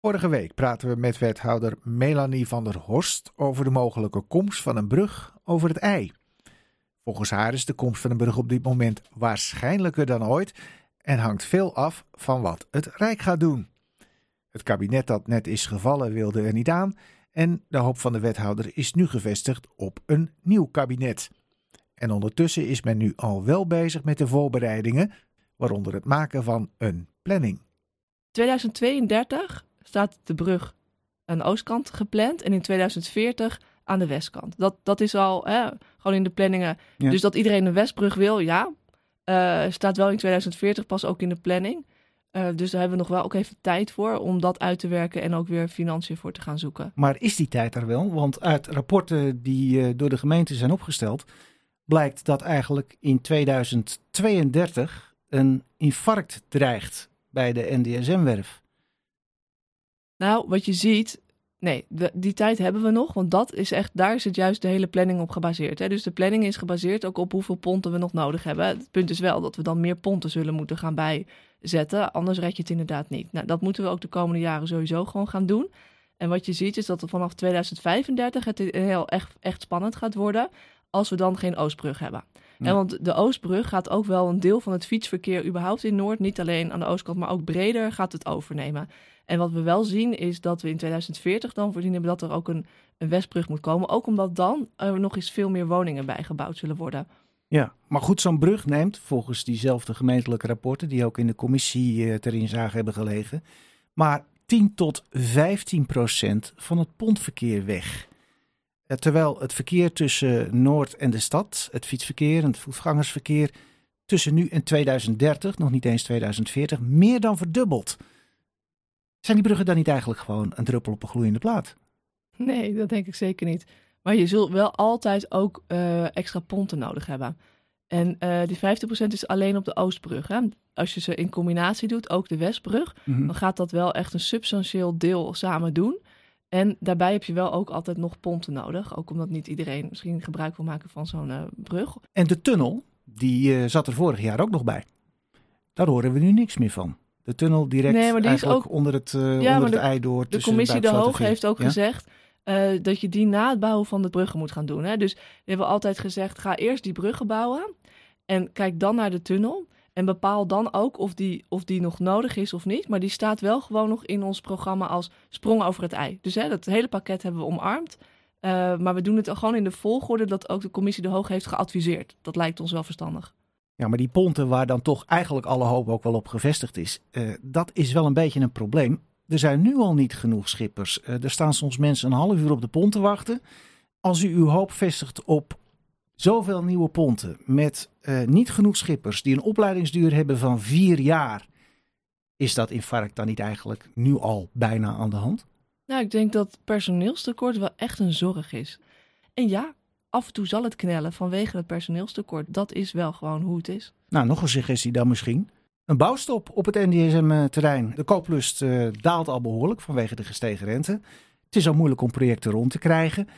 Vorige week praten we met wethouder Melanie van der Horst over de mogelijke komst van een brug over het IJ. Volgens haar is de komst van een brug op dit moment waarschijnlijker dan ooit en hangt veel af van wat het Rijk gaat doen. Het kabinet dat net is gevallen wilde er niet aan en de hoop van de wethouder is nu gevestigd op een nieuw kabinet. En ondertussen is men nu al wel bezig met de voorbereidingen, waaronder het maken van een planning. 2032 staat de brug aan de oostkant gepland en in 2040 aan de westkant. Dat, dat is al hè, gewoon in de planningen. Ja. Dus dat iedereen een westbrug wil, ja. Eh, staat wel in 2040 pas ook in de planning. Eh, dus daar hebben we nog wel ook even tijd voor om dat uit te werken en ook weer financiën voor te gaan zoeken. Maar is die tijd er wel? Want uit rapporten die eh, door de gemeente zijn opgesteld, blijkt dat eigenlijk in 2032 een infarct dreigt bij de NDSM-werf. Nou, wat je ziet, nee, de- die tijd hebben we nog, want dat is echt, daar is het juist de hele planning op gebaseerd. Hè? Dus de planning is gebaseerd ook op hoeveel ponten we nog nodig hebben. Het punt is wel dat we dan meer ponten zullen moeten gaan bijzetten, anders red je het inderdaad niet. Nou, dat moeten we ook de komende jaren sowieso gewoon gaan doen. En wat je ziet is dat er vanaf 2035 het heel echt, echt spannend gaat worden als we dan geen Oostbrug hebben. Ja. En want de Oostbrug gaat ook wel een deel van het fietsverkeer überhaupt in Noord, niet alleen aan de oostkant, maar ook breder gaat het overnemen. En wat we wel zien is dat we in 2040 dan voorzien hebben dat er ook een, een Westbrug moet komen. Ook omdat dan er nog eens veel meer woningen bijgebouwd zullen worden. Ja, maar goed, zo'n brug neemt volgens diezelfde gemeentelijke rapporten, die ook in de commissie eh, ter inzage hebben gelegen, maar 10 tot 15 procent van het pontverkeer weg. Eh, Terwijl het verkeer tussen Noord en de stad, het fietsverkeer en het voetgangersverkeer, tussen nu en 2030, nog niet eens 2040, meer dan verdubbelt. Zijn die bruggen dan niet eigenlijk gewoon een druppel op een gloeiende plaat? Nee, dat denk ik zeker niet. Maar je zult wel altijd ook eh, extra ponten nodig hebben. En eh, die 50% is alleen op de Oostbrug. Hè? Als je ze in combinatie doet, ook de Westbrug, Mhm. dan gaat dat wel echt een substantieel deel samen doen. En daarbij heb je wel ook altijd nog ponten nodig. Ook omdat niet iedereen misschien gebruik wil maken van zo'n eh, brug. En de tunnel, die zat er vorig jaar ook nog bij. Daar horen we nu niks meer van. De tunnel direct Nee, maar die is ook- onder het, maar onder de- het ei door. De commissie De Hoog heeft ook Ja? gezegd eh, dat je die na het bouwen van de bruggen moet gaan doen. Hè? Dus we hebben altijd gezegd, ga eerst die bruggen bouwen en kijk dan naar de tunnel. En bepaal dan ook of die, of die nog nodig is of niet. Maar die staat wel gewoon nog in ons programma als sprong over het ei. Dus hè, dat hele pakket hebben we omarmd. Eh, maar we doen het gewoon in de volgorde dat ook de commissie De Hoog heeft geadviseerd. Dat lijkt ons wel verstandig. Ja, maar die ponten waar dan toch eigenlijk alle hoop ook wel op gevestigd is, eh, dat is wel een beetje een probleem. Er zijn nu al niet genoeg schippers. Eh, er staan soms mensen een half uur op de pont te wachten. Als u uw hoop vestigt op zoveel nieuwe ponten met eh, niet genoeg schippers die een opleidingsduur hebben van vier jaar, is dat infarct dan niet eigenlijk nu al bijna aan de hand? Nou, ik denk dat personeelstekort wel echt een zorg is. En ja, af en toe zal het knellen vanwege het personeelstekort. Dat is wel gewoon hoe het is. Nou, nog een suggestie dan misschien. Een bouwstop op het NDSM-terrein. De kooplust eh, daalt al behoorlijk vanwege de gestegen rente. Het is al moeilijk om projecten rond te krijgen.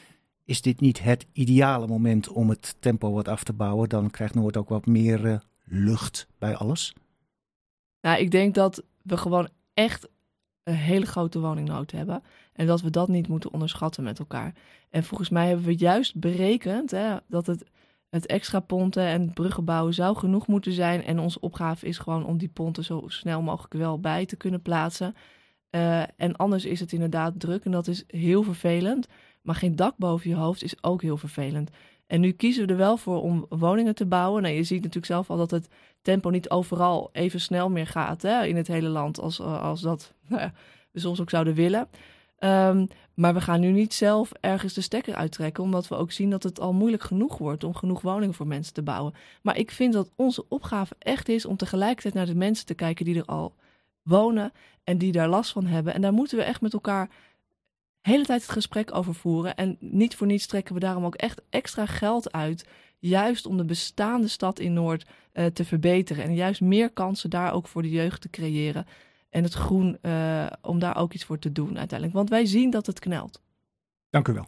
Is dit niet het ideale moment om het tempo wat af te bouwen? Dan krijgt Noord ook wat meer eh, lucht bij alles. Nou, ik denk dat we gewoon echt een hele grote woningnood hebben. En dat we dat niet moeten onderschatten met elkaar. En volgens mij hebben we juist berekend hè, dat het, het extra ponten en bruggen bouwen zou genoeg moeten zijn. En onze opgave is gewoon om die ponten zo snel mogelijk wel bij te kunnen plaatsen. Eh, en anders is het inderdaad druk en dat is heel vervelend. Maar geen dak boven je hoofd is ook heel vervelend. En nu kiezen we er wel voor om woningen te bouwen. Nou, je ziet natuurlijk zelf al dat het tempo niet overal even snel meer gaat hè, in het hele land als, als dat nou ja, we soms ook zouden willen. Ehm, maar we gaan nu niet zelf ergens de stekker uittrekken, omdat we ook zien dat het al moeilijk genoeg wordt om genoeg woningen voor mensen te bouwen. Maar ik vind dat onze opgave echt is om tegelijkertijd naar de mensen te kijken die er al wonen en die daar last van hebben. En daar moeten we echt met elkaar hele tijd het gesprek over voeren. En niet voor niets trekken we daarom ook echt extra geld uit. Juist om de bestaande stad in Noord eh, te verbeteren. En juist meer kansen daar ook voor de jeugd te creëren. En het groen, eh, om daar ook iets voor te doen uiteindelijk. Want wij zien dat het knelt. Dank u wel.